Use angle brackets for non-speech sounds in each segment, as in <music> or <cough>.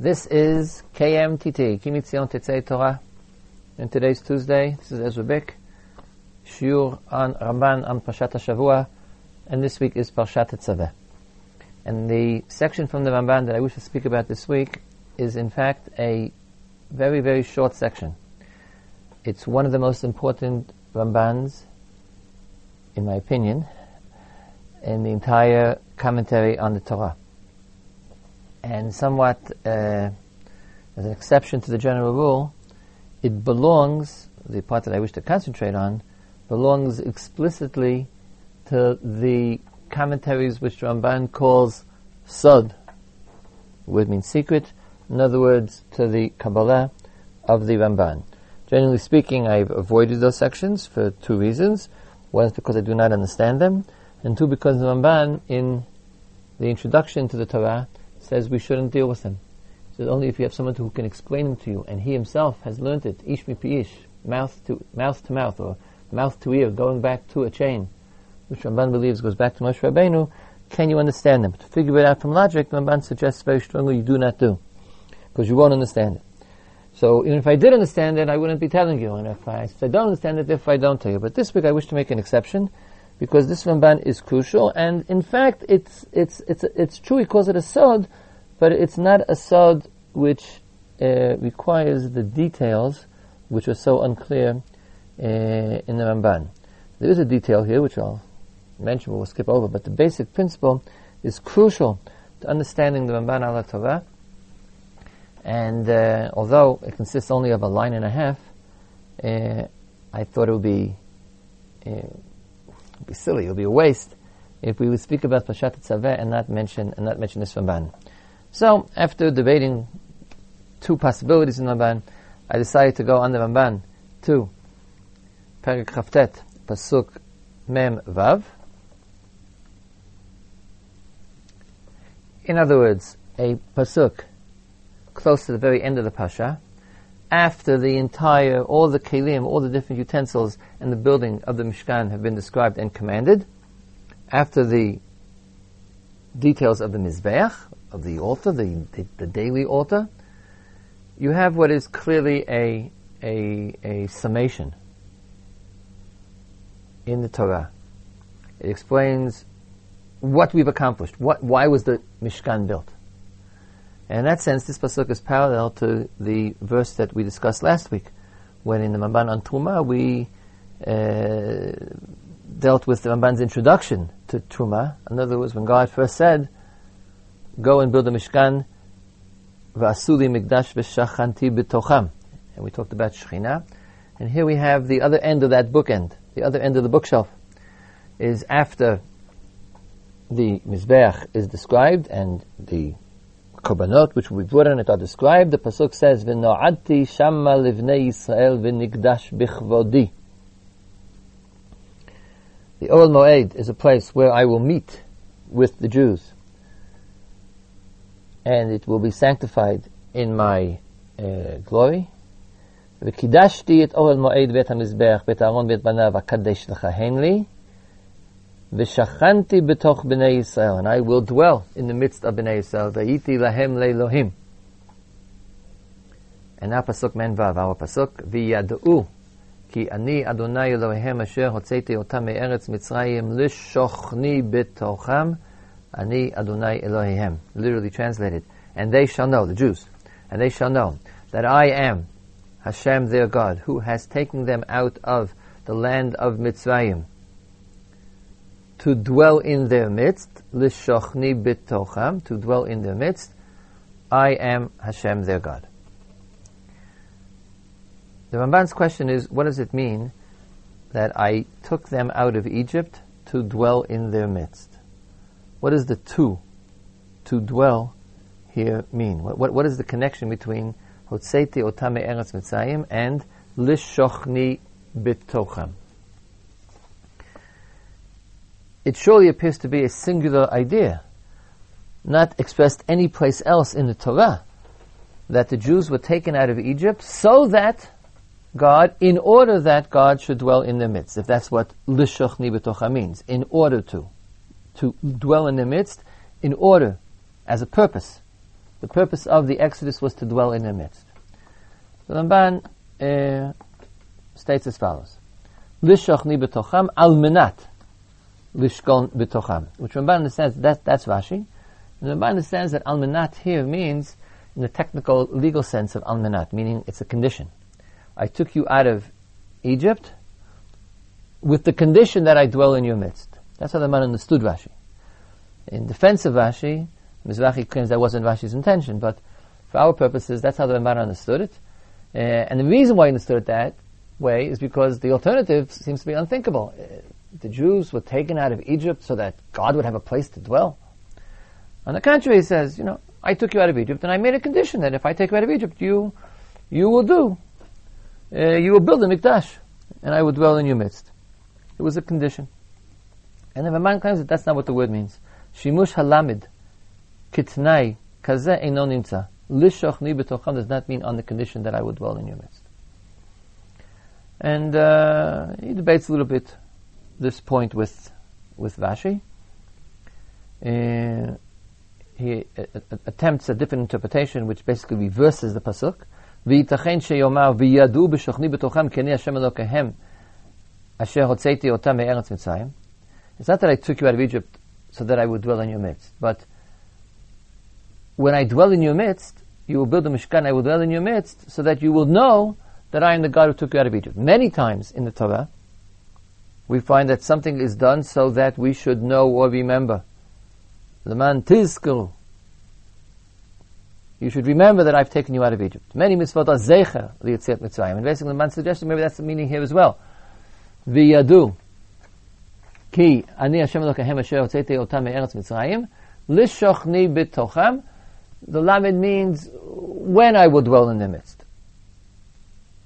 This is KMTT, Kimitzion Tetzei Torah. And today's Tuesday. This is Ezra Bick. Shiur on Ramban on Parshat Shavua. And this week is Parshat Tetzaveh. And the section from the Ramban that I wish to speak about this week is in fact a very, very short section. It's one of the most important Rambans, in my opinion, in the entire commentary on the Torah and somewhat uh, as an exception to the general rule, it belongs, the part that I wish to concentrate on, belongs explicitly to the commentaries which Ramban calls Sod. Word means secret. In other words, to the Kabbalah of the Ramban. Generally speaking, I've avoided those sections for two reasons. One is because I do not understand them, and two because the Ramban, in the introduction to the Torah, says we shouldn't deal with them. He says only if you have someone who can explain them to you, and he himself has learned it, ish mi ish, mouth to mouth to mouth, or mouth to ear, going back to a chain, which Ramban believes goes back to Moshe Rabbeinu. Can you understand them? To figure it out from logic, Ramban suggests very strongly you do not do, because you won't understand it. So even if I did understand it, I wouldn't be telling you. And if I, if I don't understand it, if I don't tell you. But this week I wish to make an exception because this Ramban is crucial, and in fact, it's it's it's it's true. He calls it a sod, but it's not a sod which uh, requires the details which are so unclear uh, in the Ramban. There is a detail here which I'll mention, but we'll skip over. But the basic principle is crucial to understanding the Ramban al Torah. And uh, although it consists only of a line and a half, uh, I thought it would be uh, would be silly, it would be a waste if we would speak about Pashat Tzaveh and not mention and not mention this Ramban. So, after debating two possibilities in Ramban, I decided to go on the Ramban to Perik Pasuk Mem Vav. In other words, a Pasuk close to the very end of the Pasha, after the entire, all the kelim, all the different utensils and the building of the Mishkan have been described and commanded, after the details of the Mizbeach, of the altar, the, the, the, daily altar, you have what is clearly a, a, a summation in the Torah. It explains what we've accomplished, what, why was the Mishkan built. And in that sense, this pasuk is parallel to the verse that we discussed last week, when in the Ramban on Truma we uh, dealt with the Ramban's introduction to Truma. In other words, when God first said, "Go and build a Mishkan, v'asuli mikdash v'shachanti b'tocham," and we talked about Shechina. And here we have the other end of that bookend, the other end of the bookshelf, is after the Mizbeach is described and the korbanot which we brought in it are described. The pasuk says, "V'no'adti shama livnei Yisrael v'nikdash bichvodi." The Ohel Moed is a place where I will meet with the Jews, and it will be sanctified in my uh, glory. וקידשתי את אוהל מועד בית המזבח, בית אהרון בית בניו, אקדש לכהן לי. V'shachanti betoch b'nei Yisrael, and I will dwell in the midst of b'nei Yisrael. V'yiti lahem le'lohim. And now pasuk men vav, our pasuk v'yad'u ki ani Adonai Elohem asher hotzeti otam me'eretz Mitzrayim lishochni betocham ani Adonai Elohem. Literally translated, and they shall know the Jews, and they shall know that I am Hashem their God, who has taken them out of the land of Mitzrayim to dwell in their midst, lishochni bitocham, to dwell in their midst, I am Hashem their God. The Ramban's question is, what does it mean that I took them out of Egypt to dwell in their midst? What does the to, to dwell, here mean? What, what, what is the connection between Hotzeiti Otame Eretz Mitzrayim and Lishochni Bitocham? It surely appears to be a singular idea, not expressed any place else in the Torah, that the Jews were taken out of Egypt so that God, in order that God should dwell in their midst, if that's what lishochni betocha means, in order to, to dwell in their midst, in order, as a purpose, The purpose of the Exodus was to dwell in their midst. The Ramban uh, states as follows. Lishachni betocham al menat lishkon betocham. Which Ramban understands that that's Rashi. And Ramban understands that al menat here means in the technical legal sense of al menat, meaning it's a condition. I took you out of Egypt with the condition that I dwell in your midst. That's how Ramban understood Rashi. In defense of Rashi, Mizrahi claims that wasn't Rashi's intention, but for our purposes, that's how the Ramban understood it. Uh, and the reason why he understood it that way is because the alternative seems to be unthinkable. The Jews were taken out of Egypt so that God would have a place to dwell. On the contrary, he says, you know, I took you out of Egypt, and I made a condition that if I take you out of Egypt, you, you will do, uh, you will build a mikdash, and I will dwell in your midst. It was a condition. And Ramban claims that that's not what the word means. Shimush halamid, kitnai, kaze einon nimtza. Lishochni betocham does not mean on the condition that I would dwell in your midst. And uh, he debates a little bit this point with with Rashi. Uh, he uh, attempts a different interpretation, which basically reverses the pasuk. It's not that I took you out of Egypt so that I would dwell in your midst, but when I dwell in your midst, you will build a mishkan, I will dwell in your midst, so that you will know that I am the God who took you out of Egypt. Many times in the Torah, we find that something is done so that we should know or remember. The man tizkuru. You should remember that I've taken you out of Egypt. Many mitzvot are zecher liyitzet mitzrayim. And basically Ramban suggested maybe that's the meaning here as well. V'yadu. Ki ani Hashem Elokehem asher hotzeti otam me'eretz mitzrayim. Lishochni bitocham. The lamed means when I will dwell in the midst.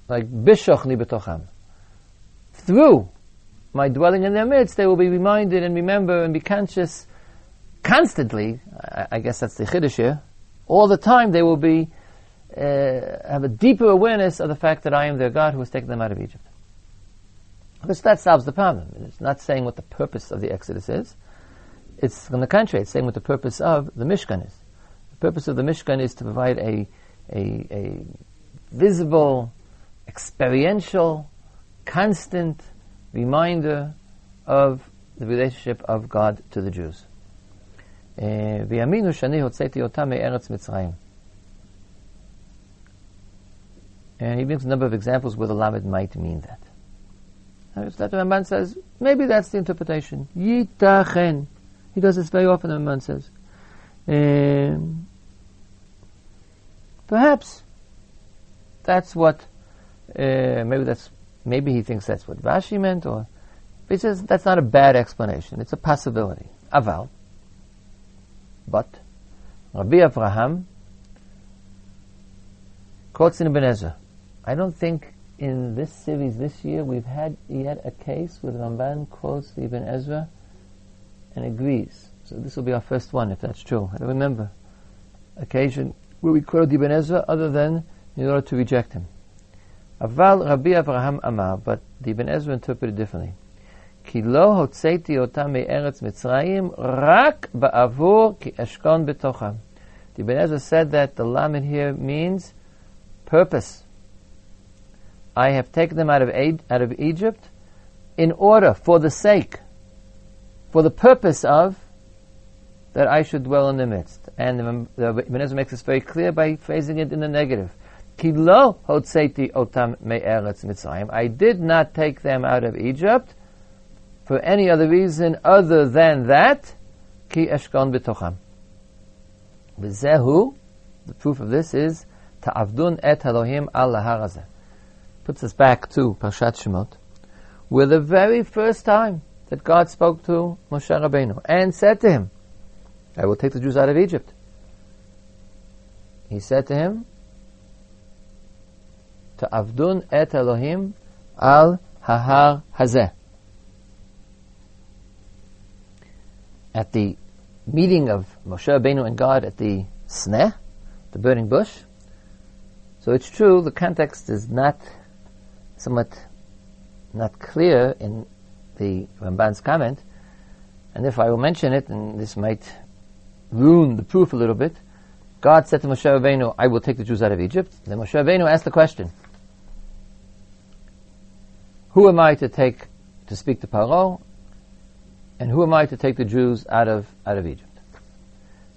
Like bishochni bitocham. Through my dwelling in their midst, they will be reminded and remember and be conscious constantly. I, I guess that's the chiddush here. All the time they will be uh, have a deeper awareness of the fact that I am their God who has taken them out of Egypt. Because that solves the problem. It's not saying what the purpose of the Exodus is. It's on the contrary, it's saying what the purpose of the Mishkan is. The purpose of the Mishkan is to provide a, a, a visible, experiential, constant reminder of the relationship of God to the Jews. ויאמינו שאני הוצאתי אותם מארץ מצרים. And he brings a number of examples where the Lamed might mean that. That the Ramban says, maybe that's the interpretation. Yitachen. He does this very often, the Ramban says. Um, perhaps that's what, uh, maybe that's, maybe he thinks that's what Rashi meant, or, he says that's not a bad explanation. It's a possibility. Aval. But, Rabbi Avraham quotes in Ibn Ezra. I don't think in this series this year we've had yet a case where the Ramban quotes the Ibn Ezra and agrees. So this will be our first one, if that's true. I don't remember occasion where we quoted Ibn Ezra other than in order to reject him. Aval Rabbi Avraham Amar, but the Ibn Ezra interpreted differently. כי לא הוצאתי אותם מארץ מצרים רק בעבור כי אשכון בתוכם. The Ibn Ezra said that the lamed here means purpose. I have taken them out of, out of Egypt in order, for the sake, for the purpose of that I should dwell in the midst. And the, the Ibn Ezra makes this very clear by phrasing it in the negative. Otam me'eretz Mitzrayim. I did not take them out of Egypt for any other reason other than that. Ki eshkon b'tocham. The proof of this is ta'avdun et Elohim al laharazeh puts us back to Parshat Shemot, where the very first time that God spoke to Moshe Rabbeinu and said to him, I will take the Jews out of Egypt. He said to him, to Avdun et Elohim al Hahar Hazeh. At the meeting of Moshe Rabbeinu and God at the Sneh, the burning bush. So it's true, the context is not somewhat not clear in the Ramban's comment, and if I will mention it, and this might ruin the proof a little bit, God said to Moshe Rabbeinu, I will take the Jews out of Egypt. Then Moshe Rabbeinu asked the question, Who am I to take, to speak to Paro? And who am I to take the Jews out of, out of Egypt?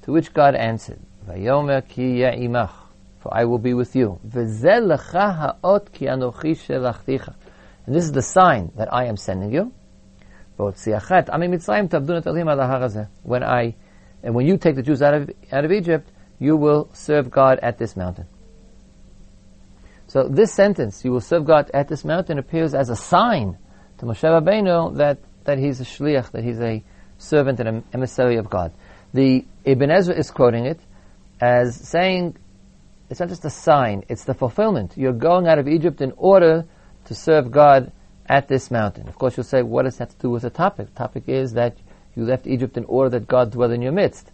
To which God answered, Vayomer ki imach, for I will be with you. haot ki anochi And this is the sign that I am sending you. When I, and when you take the Jews out of, out of Egypt, you will serve God at this mountain. So this sentence, you will serve God at this mountain, appears as a sign to Moshe Rabbeinu that, that he's a shliach, that he's a servant and an emissary of God. The Ibn Ezra is quoting it as saying, it's not just a sign, it's the fulfillment. You're going out of Egypt in order to serve God at this mountain. Of course, you'll say, what does that have to do with the topic? The topic is that you left Egypt in order that God dwell in your midst.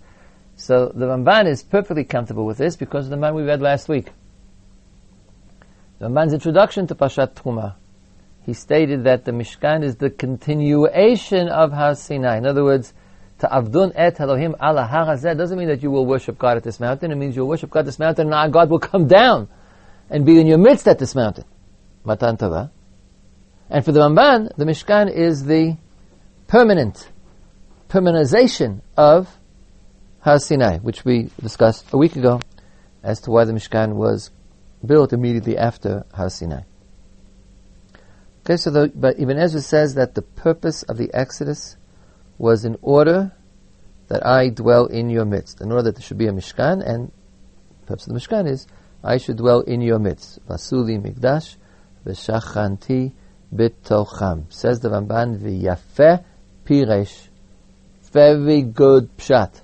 So the Ramban is perfectly comfortable with this because of Ramban we read last week. The Ramban's introduction to Pashat Truma, he stated that the Mishkan is the continuation of Har Sinai. In other words, to Avdun et Elohim ala harazeh doesn't mean that you will worship God at this mountain. It means you'll worship God at this mountain and God will come down and be in your midst at this mountain. Matan Torah. And for the Ramban, the Mishkan is the permanent, permanentization of Har Sinai, which we discussed a week ago as to why the Mishkan was built immediately after Har Sinai. Okay, so the, but Ibn Ezra says that the purpose of the Exodus was in order that I dwell in your midst, in order that there should be a Mishkan, and of the Mishkan is I should dwell in your midst. Vasuli Mikdash, V'shachanti bitocham. Says the Ramban, V'yafeh piresh. Very good pshat.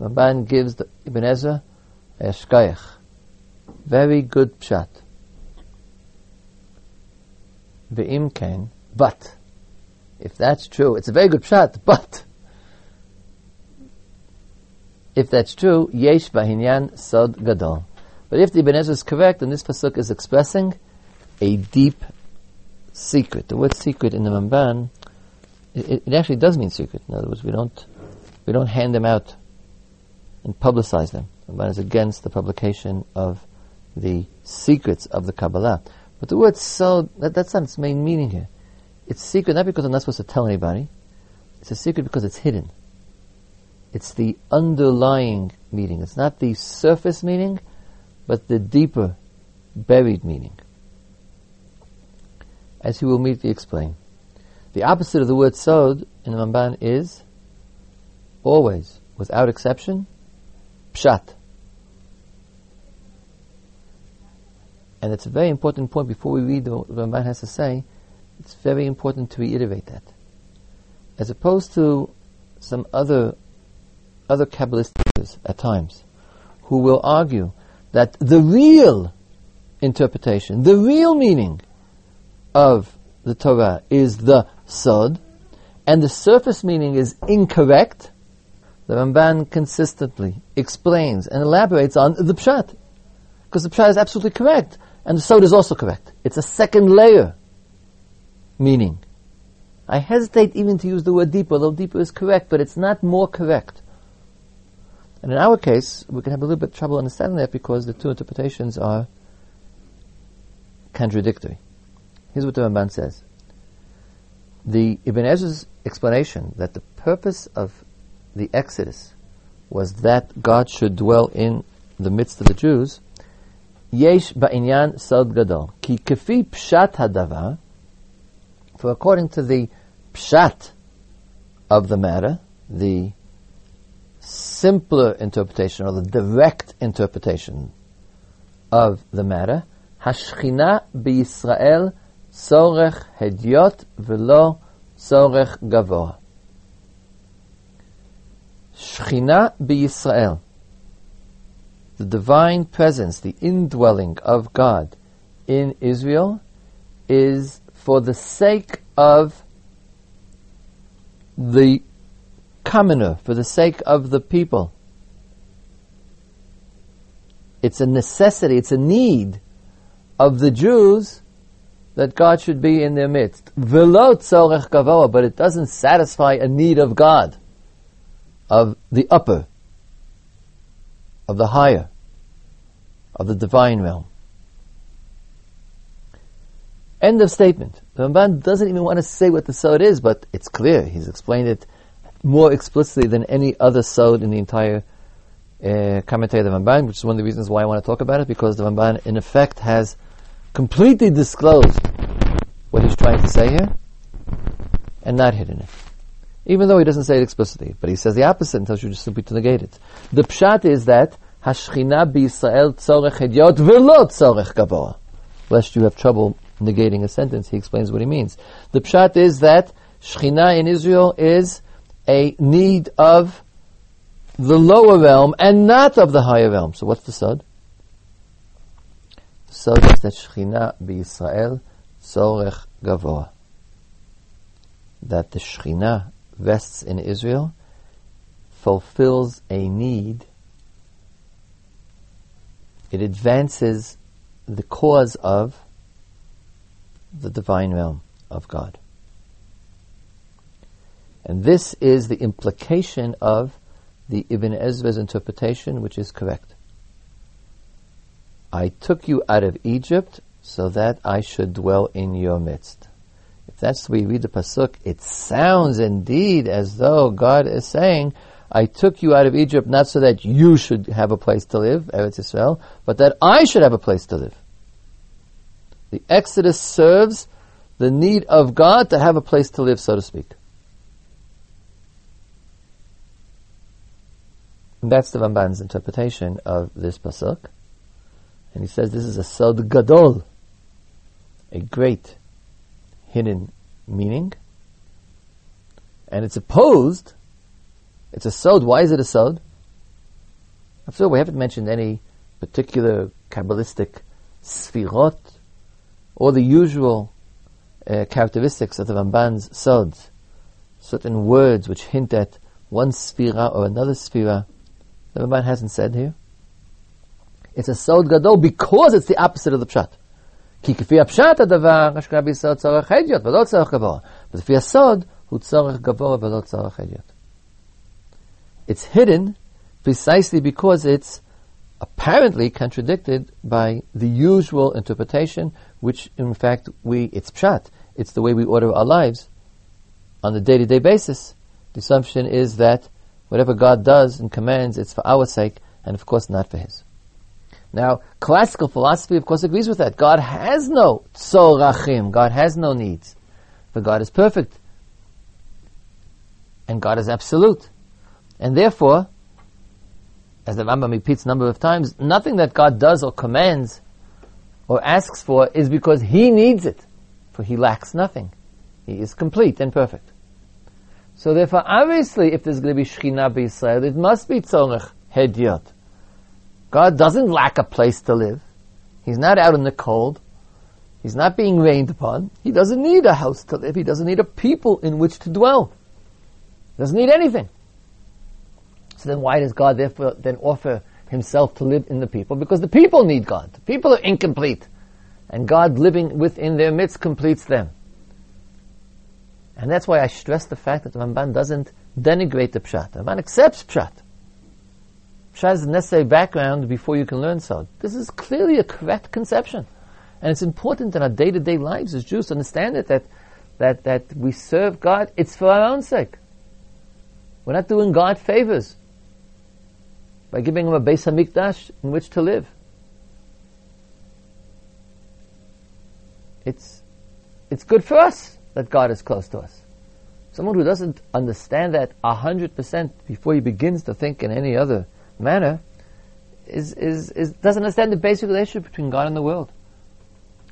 Ramban gives the Ibn Ezra a shkayach. Very good pshat. Ve'imken, but, if that's true, it's a very good pshat, but, if that's true, yesh bahinyan sod gadol. But if the Ibn Ezra is correct, then this pasuk is expressing a deep secret. The word secret in the Ramban, it, it actually does mean secret. In other words, we don't, we don't hand them out and publicize them. Ramban is against the publication of the secrets of the Kabbalah. But the word so, that, that's not its main meaning here. It's secret not because I'm not supposed to tell anybody. It's a secret because it's hidden. It's the underlying meaning. It's not the surface meaning, but the deeper, buried meaning. As he will immediately explain. The opposite of the word sod in the Ramban is always, without exception, pshat. And it's a very important point before we read what Ramban has to say. It's very important to reiterate that. As opposed to some other other Kabbalists at times, who will argue that the real interpretation, the real meaning of the Torah is the Sod, and the surface meaning is incorrect, the Ramban consistently explains and elaborates on the Pshat. Because the Pshat is absolutely correct, and the Sod is also correct. It's a second layer meaning. I hesitate even to use the word deeper, though deeper is correct, but it's not more correct. And in our case, we can have a little bit of trouble understanding that because the two interpretations are contradictory. Here's what the Ramban says. The Ibn Ezra's explanation that the purpose of the Exodus was that God should dwell in the midst of the Jews, yesh ba'inyan sod gadol. Ki kefi pshat hadavar, for according to the pshat of the matter, the simpler interpretation or the direct interpretation of the matter, Hashchina b'Yisrael sorech hediot velo sorech gavoa. Shechina b'Yisrael, the divine presence, the indwelling of God in Israel, is for the sake of the commoner, for the sake of the people. It's a necessity, it's a need of the Jews that God should be in their midst. But it doesn't satisfy a need of God of the upper. Of the higher, of the divine realm. End of statement. The Ramban doesn't even want to say what the sod is, but it's clear. He's explained it more explicitly than any other sod in the entire uh, commentary of the Ramban, which is one of the reasons why I want to talk about it, because the Ramban, in effect, has completely disclosed what he's trying to say here, and not hidden it. Even though he doesn't say it explicitly, but he says the opposite and tells you just simply to negate it. The pshat is that Hashchina b'Yisrael tzorech hediot v'lo tzorech gavoa. Lest you have trouble negating a sentence, he explains what he means. The pshat is that Shechina in Israel is a need of the lower realm and not of the higher realm. So what's the sod? The sod is that Shechina b'Yisrael tzorech gavoa. That the Shechina vests in Israel fulfills a need. It advances the cause of the divine realm of God. And this is the implication of the Ibn Ezra's interpretation, which is correct. I took you out of Egypt so that I should dwell in your midst. If that's the way you read the Pasuk, it sounds indeed as though God is saying, I took you out of Egypt not so that you should have a place to live, Eretz Israel, but that I should have a place to live. The Exodus serves the need of God to have a place to live, so to speak. And that's the Ramban's interpretation of this pasuk. And he says this is a sod gadol, a great hidden meaning. And it's opposed, it's a sod. Why is it a sod? After all, we haven't mentioned any particular Kabbalistic sfirot or the usual uh, characteristics of the Ramban's sods, certain words which hint at one sfira or another sfira. The Ramban hasn't said here. It's a sod gadol because it's the opposite of the pshat. כי כפי הפשט הדבר, השקעה בישראל צורך הדיוט ולא צורך גבוה. ולפי הסוד, הוא צורך גבוה ולא צורך הדיוט. It's hidden precisely because it's apparently contradicted by the usual interpretation, which in fact we, it's pshat. It's the way we order our lives on a day-to-day basis. The assumption is that whatever God does and commands, it's for our sake, and of course not for His. Now, classical philosophy, of course, agrees with that. God has no tzorachim. God has no needs. But God is perfect. And God is absolute. And therefore, as the Rambam repeats a number of times, nothing that God does or commands or asks for is because He needs it. For He lacks nothing. He is complete and perfect. So therefore, obviously, if there's going to be Shekhinah Israel, it must be Tzorech Hediot. God doesn't lack a place to live. He's not out in the cold. He's not being rained upon. He doesn't need a house to live. He doesn't need a people in which to dwell. He doesn't need anything. So then why does God therefore then offer himself to live in the people? Because the people need God. The people are incomplete. And God living within their midst completes them. And that's why I stress the fact that Ramban doesn't denigrate the Pshat. Ramban accepts Pshat. Pshat is a necessary background before you can learn Sod. This is clearly a correct conception. And it's important in our day-to-day lives as Jews to understand it that, that, that we serve God, it's for our own sake. We're not doing God favors by giving him a Beis HaMikdash in which to live. It's, it's good for us that God is close to us. Someone who doesn't understand that 100% before he begins to think in any other manner is, is, is, doesn't understand the basic relationship between God and the world.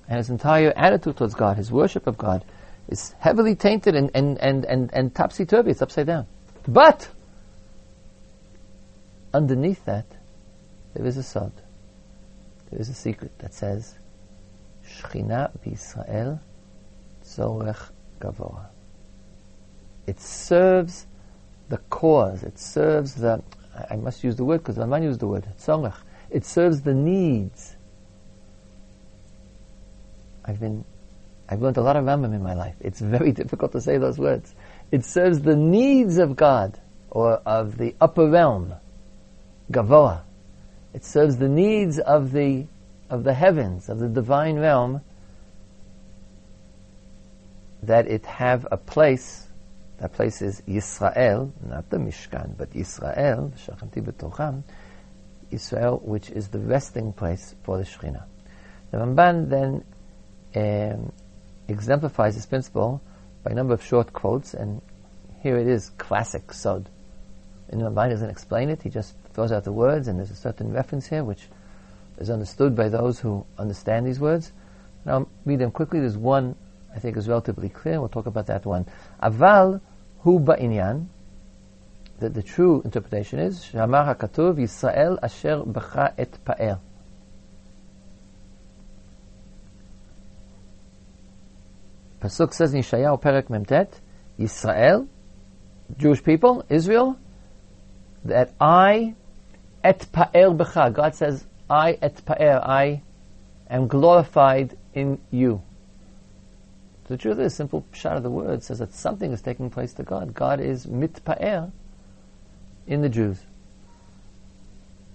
And his entire attitude towards God, his worship of God, is heavily tainted and, and, and, and, and topsy-turvy. It's upside down. But, underneath that, there is a sod. There is a secret that says, Shechina b'Yisrael tzorech gavoa. It serves the cause. It serves the I must use the word because Ramban used the word, tzorech. It serves the needs. I've been, I've learned a lot of Rambam in my life. It's very <laughs> difficult to say those words. It serves the needs of God, or of the upper realm, Gavoa. it serves the needs of the of the heavens, of the divine realm, that it have a place. That place is Yisrael, not the Mishkan, but Yisrael, Shachanti B'tocham, Israel, which is the resting place for the Shekhinah. The Ramban then um, exemplifies this principle by a number of short quotes, and here it is, classic Sod. And the Ramban doesn't explain it, he just throws out the words, and there's a certain reference here which is understood by those who understand these words. I'll read them quickly. There's one I think is relatively clear. We'll talk about that one. Aval hu ba'inyan. That the true interpretation is Shamar HaKatuv Yisrael Asher B'cha Et Pa'er. Pasuk says in Yeshayahu Perek Memtet, Yisrael, Jewish people, Israel, that I et pa'er b'cha. God says, I et pa'er, I am glorified in you. The truth is, simple shot of the word says that something is taking place to God. God is mit pa'er in the Jews.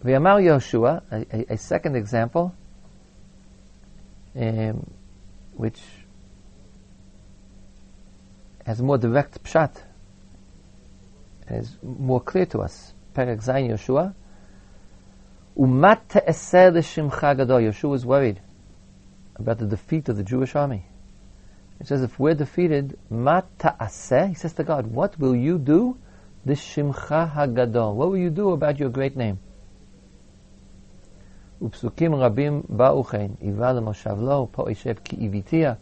V'yamar Yehoshua, a, a, second example, um, which has more direct pshat, is more clear to us. Perek Zayin Yehoshua. Umat te'eser l'shimcha gadol. Yehoshua is worried about the defeat of the Jewish army. It says, if we're defeated, mat ta'aseh, he says to God, what will you do? This shimcha hagadol. What will you do about your great name? ופסוקים רבים באו כן, היווה למושב לו, פה ישב כי איביתיה,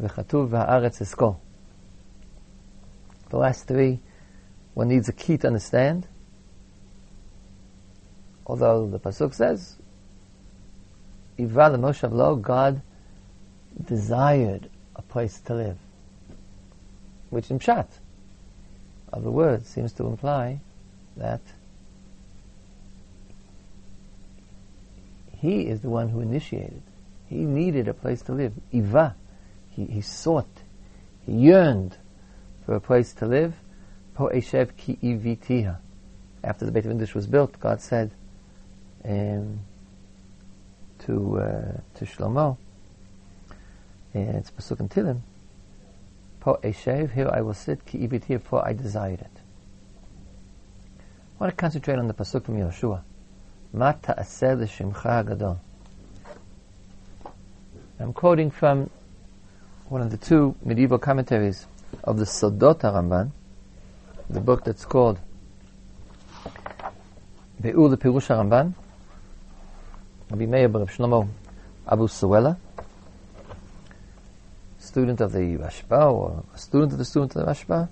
וכתוב והארץ אזכור. The last three, one needs a key to understand. Although the pasuk says, "Iva Moshe lo," God desired a place to live, which in pshat of the word seems to imply that he is the one who initiated. He needed a place to live. Iva, he, he sought, he yearned for a place to live. Po Eshev ki ivitiha. After the Beit English was built, God said um, to uh, to Shlomo, and it's Pasuk and Tehillim, Po Eshev, here I will sit, ki ivitiha, for I desired it. I want to concentrate on the Pasuk from Yehoshua. Mata aseh shimcha gadol. I'm quoting from one of the two medieval commentaries of the Sodot Ramban, the book that's called the Pirush Ramban, Rabbi Meir Shlomo Abu Suela, student of the Rashba, or a student of the student of the Rashba,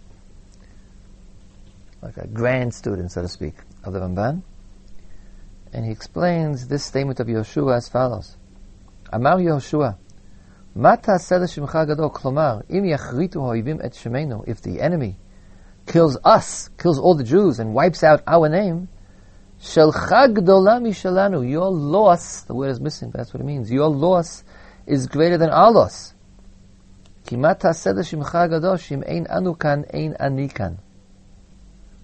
like a grand student, so to speak, of the Ramban. And he explains this statement of Yehoshua as follows. Amar Yehoshua, מה תעשה לשמך הגדול? כלומר, אם יחריטו האויבים את שמנו, if the enemy kills us, kills all the Jews and wipes out our name, שלך גדולה משלנו, your loss, the word is missing, but that's what it means, your loss is greater than our loss. כי מה תעשה לשמך הגדול, שאם אין אנו כאן, אין אני כאן.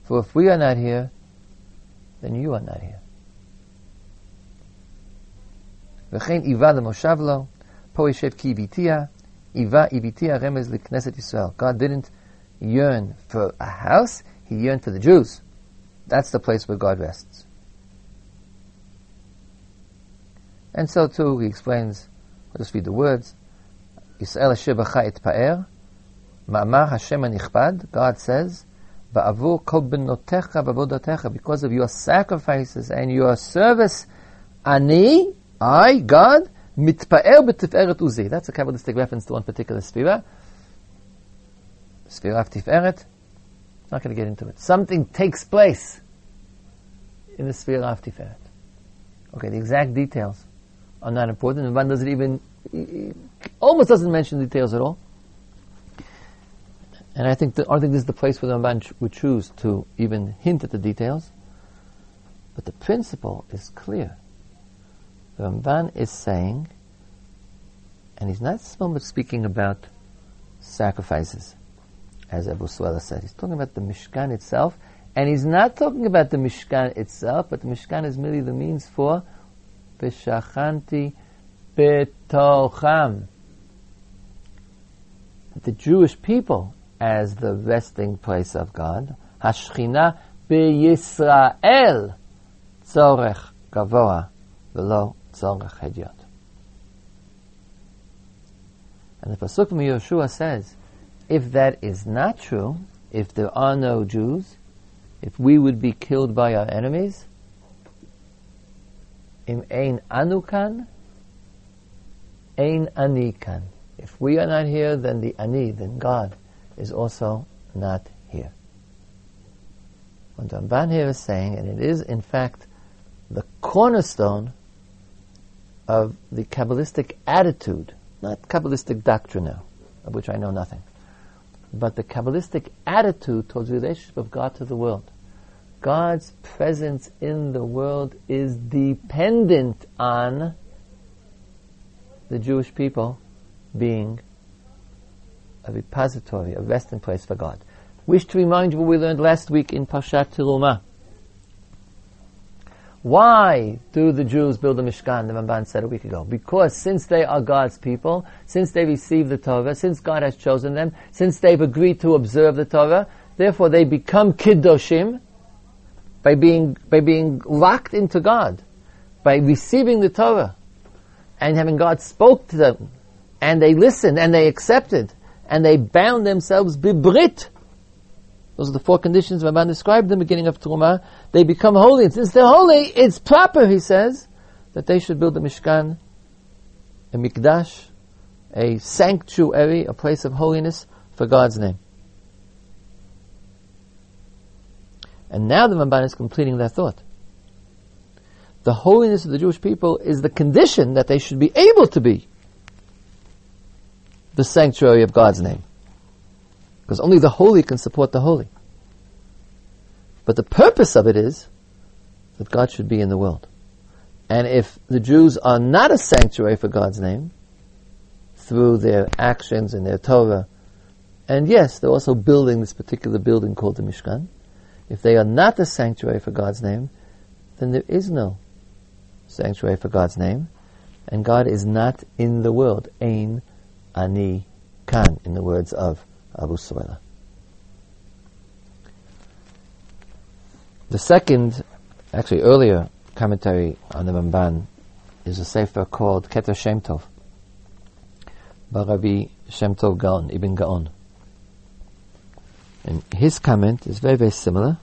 For if we are not here, then you are not here. וכן איבה למושב לו, פה ישב כי הביתיה, היווה הביתיה רמז לכנסת ישראל. God didn't yearn for a house, he yearned for the Jews. That's the place where God rests. And so too, he explains, let us read the words, Yisrael asher b'cha et pa'er, ma'amar Hashem anichpad, God says, ba'avur kol benotecha b'avodotecha, because of your sacrifices and your service, ani, I, God, Mitpa'er b'tiferet uzi. That's a Kabbalistic reference to one particular sphere. Sphere of Tiferet. Not going to get into it. Something takes place in the sphere of Tiferet. Okay, the exact details are not important. And one doesn't even, almost doesn't mention details at all. And I think that, I think this is the place where the Ramban would choose to even hint at the details. But the principle is clear. The Ramban is saying, and he's not so much speaking about sacrifices, as Abu Suela said. He's talking about the Mishkan itself And he's not talking about the Mishkan itself, but the Mishkan is merely the means for Beshachanti Betocham. The Jewish people as the resting place of God. Hashchina b'Yisrael tzorech gavoa v'lo tzorech hediot. And the Pasuk from Yeshua says, if that is not true, if there are no Jews, if we would be killed by our enemies, im ein anukan, ein anikan. If we are not here, then the ani, then God, is also not here. What Ramban here is saying, and it is in fact the cornerstone of the Kabbalistic attitude, not Kabbalistic doctrine now, of which I know nothing, but the Kabbalistic attitude towards the relationship of God to the world. God's presence in the world is dependent on the Jewish people being a repository, a resting place for God. Wish to remind you what we learned last week in Parshat Terumah. Why do the Jews build a Mishkan, the Ramban said a week ago? Because since they are God's people, since they receive the Torah, since God has chosen them, since they've agreed to observe the Torah, therefore they become Kiddoshim by being, by being locked into God, by receiving the Torah, and having God spoke to them, and they listened, and they accepted, and they bound themselves bibrit, those are the four conditions Ramban described in the beginning of Truma. They become holy. And since they're holy, it's proper, he says, that they should build a Mishkan, a Mikdash, a sanctuary, a place of holiness for God's name. And now the Ramban is completing that thought. The holiness of the Jewish people is the condition that they should be able to be the sanctuary of God's name. Because only the holy can support the holy. But the purpose of it is that God should be in the world. And if the Jews are not a sanctuary for God's name, through their actions and their Torah, and yes, they're also building this particular building called the Mishkan, if they are not a sanctuary for God's name, then there is no sanctuary for God's name, and God is not in the world. Ein ani kan, in the words of Abu Suwaila. The second, actually earlier commentary on the Ramban is a sefer called Keter Shem Tov by Rabbi Shem Tov Gaon, Ibn Gaon. And his comment is very, very similar.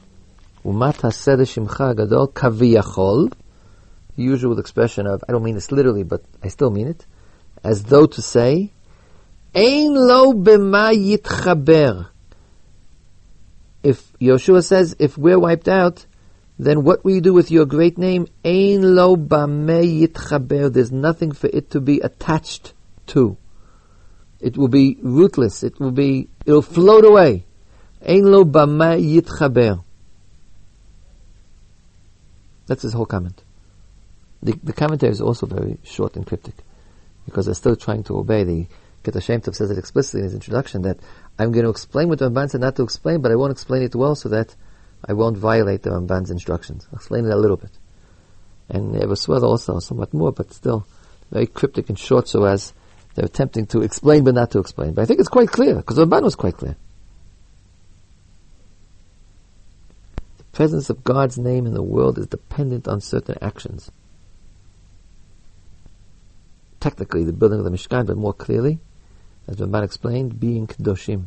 Umat haseder gadol kaviyachol, usual expression of, I don't mean this literally, but I still mean it, as though to say, Ein lo b'ma. If Yeshua says, if we're wiped out, then what will you do with your great name? Ein lo yitchaber. There's nothing for it to be attached to. It will be rootless. It will be, it'll float away. Ein lo b'ma. That's his whole comment. The, the commentary is also very short and cryptic because they're still trying to obey the Keter Shem Tov says it explicitly in his introduction that I'm going to explain what the Ramban said not to explain, but I won't explain it well so that I won't violate the Ramban's instructions. I'll explain it a little bit. And was also somewhat more, but still very cryptic and short so as they're attempting to explain but not to explain. But I think it's quite clear, because the Ramban was quite clear. The presence of God's name in the world is dependent on certain actions. Technically, the building of the Mishkan, but more clearly, as Ramban explained, being Kedoshim.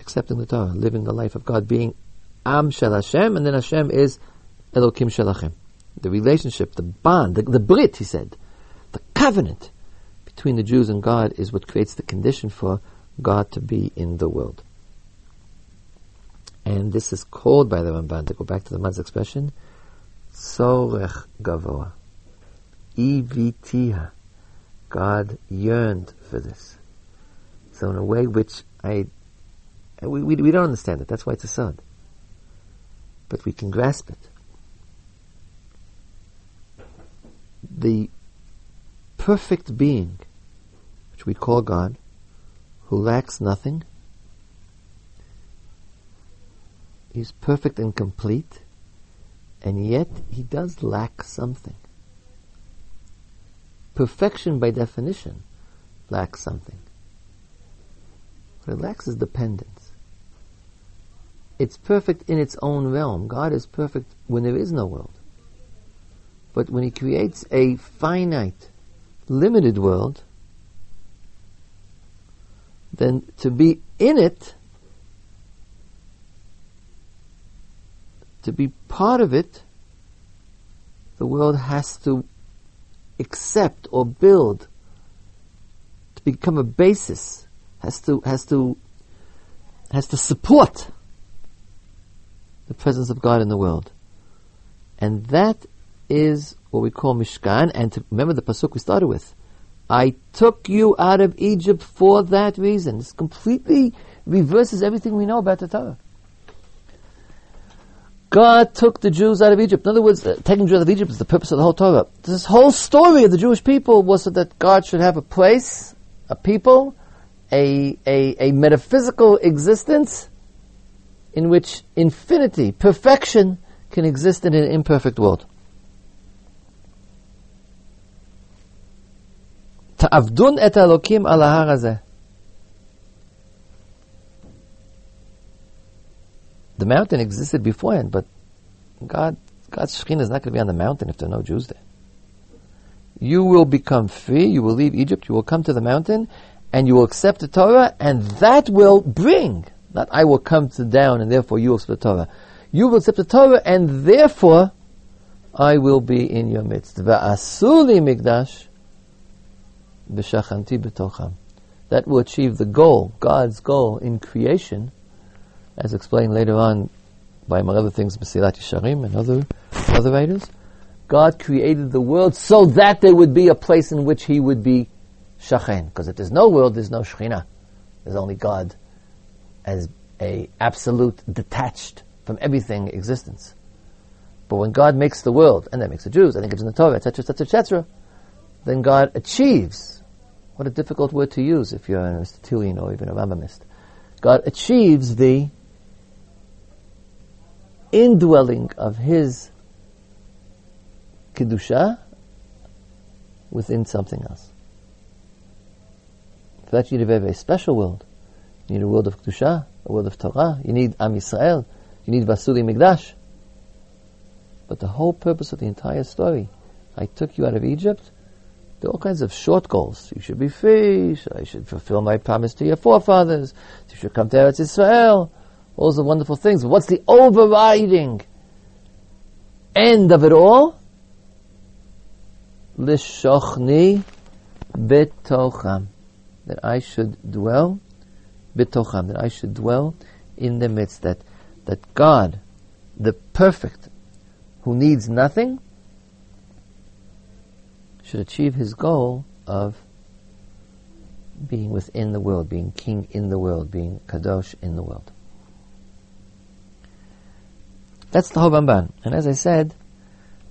Accepting the Torah, living the life of God, being Am Shel Hashem, and then Hashem is Elokim Shelachem. The relationship, the bond, the, the Brit, he said, the covenant between the Jews and God is what creates the condition for God to be in the world. And this is called by the Ramban, to go back to Ramban's expression, Sorech Gavoa. EVTH. God yearned for this. So in a way which I, we, we, we don't understand it. That's why it's a sod. But we can grasp it. The perfect being, which we call God, who lacks nothing, He's perfect and complete, and yet he does lack something. Perfection, by definition, lacks something. What it lacks is dependence. It's perfect in its own realm. God is perfect when there is no world. But when He creates a finite, limited world, then to be in it, to be part of it, the world has to accept or build to become a basis, has to has to has to support the presence of God in the world. And that is what we call Mishkan. And to remember the pasuk we started with. I took you out of Egypt for that reason. This completely reverses everything we know about the Torah. God took the Jews out of Egypt. In other words, taking Jews out of Egypt is the purpose of the whole Torah. This whole story of the Jewish people was so that God should have a place, a people, a, a, a metaphysical existence in which infinity, perfection, can exist in an imperfect world. Et The mountain existed beforehand, but God, God's Shekhinah is not going to be on the mountain if there are no Jews there. You will become free, you will leave Egypt, you will come to the mountain, and you will accept the Torah, and that will bring, not I will come to down and therefore you will accept the Torah. You will accept the Torah, and therefore I will be in your midst. Va'asuli migdash b'shachanti b'tocham. That will achieve the goal, God's goal in creation, as explained later on by, among other things, Mesilat Yesharim and other, other writers. God created the world so that there would be a place in which He would be Shachen. Because if there's no world, there's no Shekhinah. There's only God as a absolute, detached from everything existence. But when God makes the world, and that makes the Jews, I think it's in the Torah, etc., etc., etc., then God achieves. What a difficult word to use if you're an Aristotelian or even a Rambamist. God achieves the indwelling of His Kedusha within something else. For that you need a very, very special world. You need a world of Kedusha, a world of Torah. You need Am Yisrael. You need Vasuli Migdash. But the whole purpose of the entire story, I took you out of Egypt, there are all kinds of short goals. You should be free. I should fulfill my promise to your forefathers. You should come to Eretz Israel all the wonderful things. What's the overriding end of it all? Lishochni betocham. That I should dwell betocham. That I should dwell in the midst. That, that God, the perfect, who needs nothing, should achieve his goal of being within the world, being king in the world, being kadosh in the world. That's the whole Ramban. And as I said,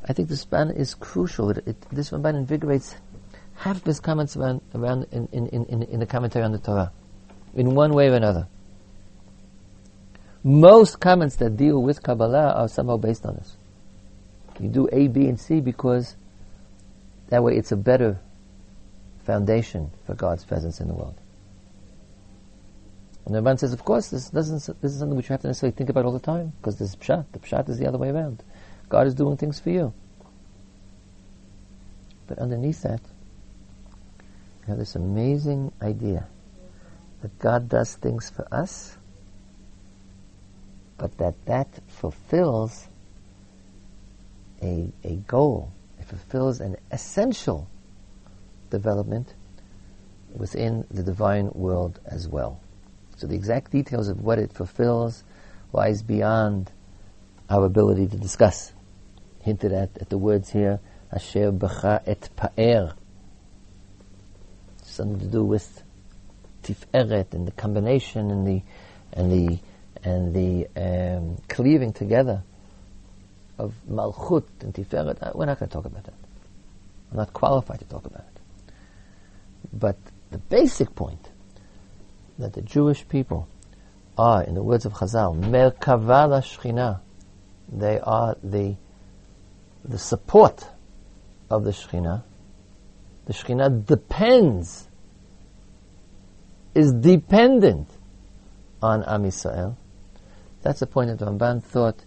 I think this Ramban is crucial. It, it, this Ramban invigorates half of his comments around, around in, in, in, in the commentary on the Torah, in one way or another. Most comments that deal with Kabbalah are somehow based on this. You do A, B, and C because that way it's a better foundation for God's presence in the world. And the Ramban says, of course, this doesn't. This is something which you have to necessarily think about all the time, because this is pshat. The pshat is the other way around. God is doing things for you. But underneath that, you have this amazing idea that God does things for us, but that that fulfills a, a goal. It fulfills an essential development within the divine world as well. So the exact details of what it fulfills lies beyond our ability to discuss. Hinted at, at the words here, Asher Bacha et Pa'er. Something to do with Tiferet and the combination and the and the and the um, cleaving together of Malchut and Tiferet. Uh, we're not going to talk about that. I'm not qualified to talk about it. But the basic point that the Jewish people are, in the words of Chazal, Merkava Shechina. They are the, the support of the Shechina. The Shekhinah depends, is dependent on Am Yisrael. That's a point that Ramban thought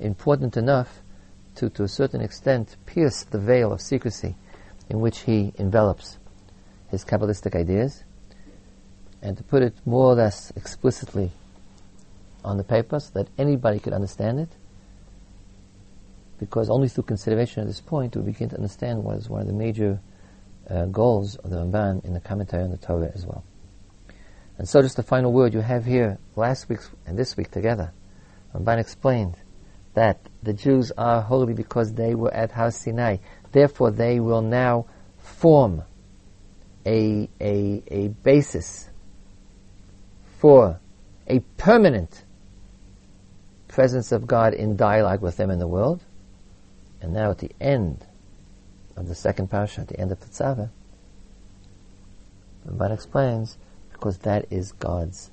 important enough to, to a certain extent, pierce the veil of secrecy in which he envelops his Kabbalistic ideas, and to put it more or less explicitly on the paper so that anybody could understand it, because only through consideration at this point we begin to understand what is one of the major uh, goals of the Ramban in the commentary on the Torah as well. And so just the final word you have here, last week and this week together, Ramban explained that the Jews are holy because they were at Har Sinai. Therefore they will now form a, a, a basis for a permanent presence of God in dialogue with them in the world. And now at the end of the second parasha, at the end of Tetzaveh, Ramban explains, because that is God's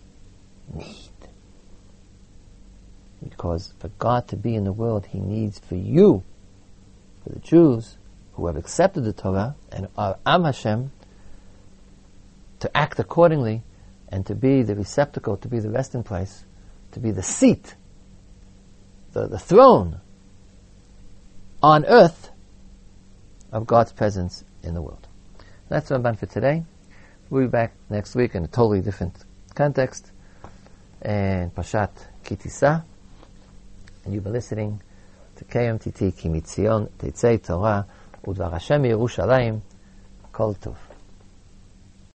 need. Because for God to be in the world, He needs for you, for the Jews who have accepted the Torah and are Am Hashem, to act accordingly and to be the receptacle, to be the resting place, to be the seat, the, the throne on earth of God's presence in the world. That's I'm for today. We'll be back next week in a totally different context and Pashat Ki Tisa. And you've been listening to KMTT Kimitzion Tetzei Torah Udvar Hashem Yerushalayim Kol Tov.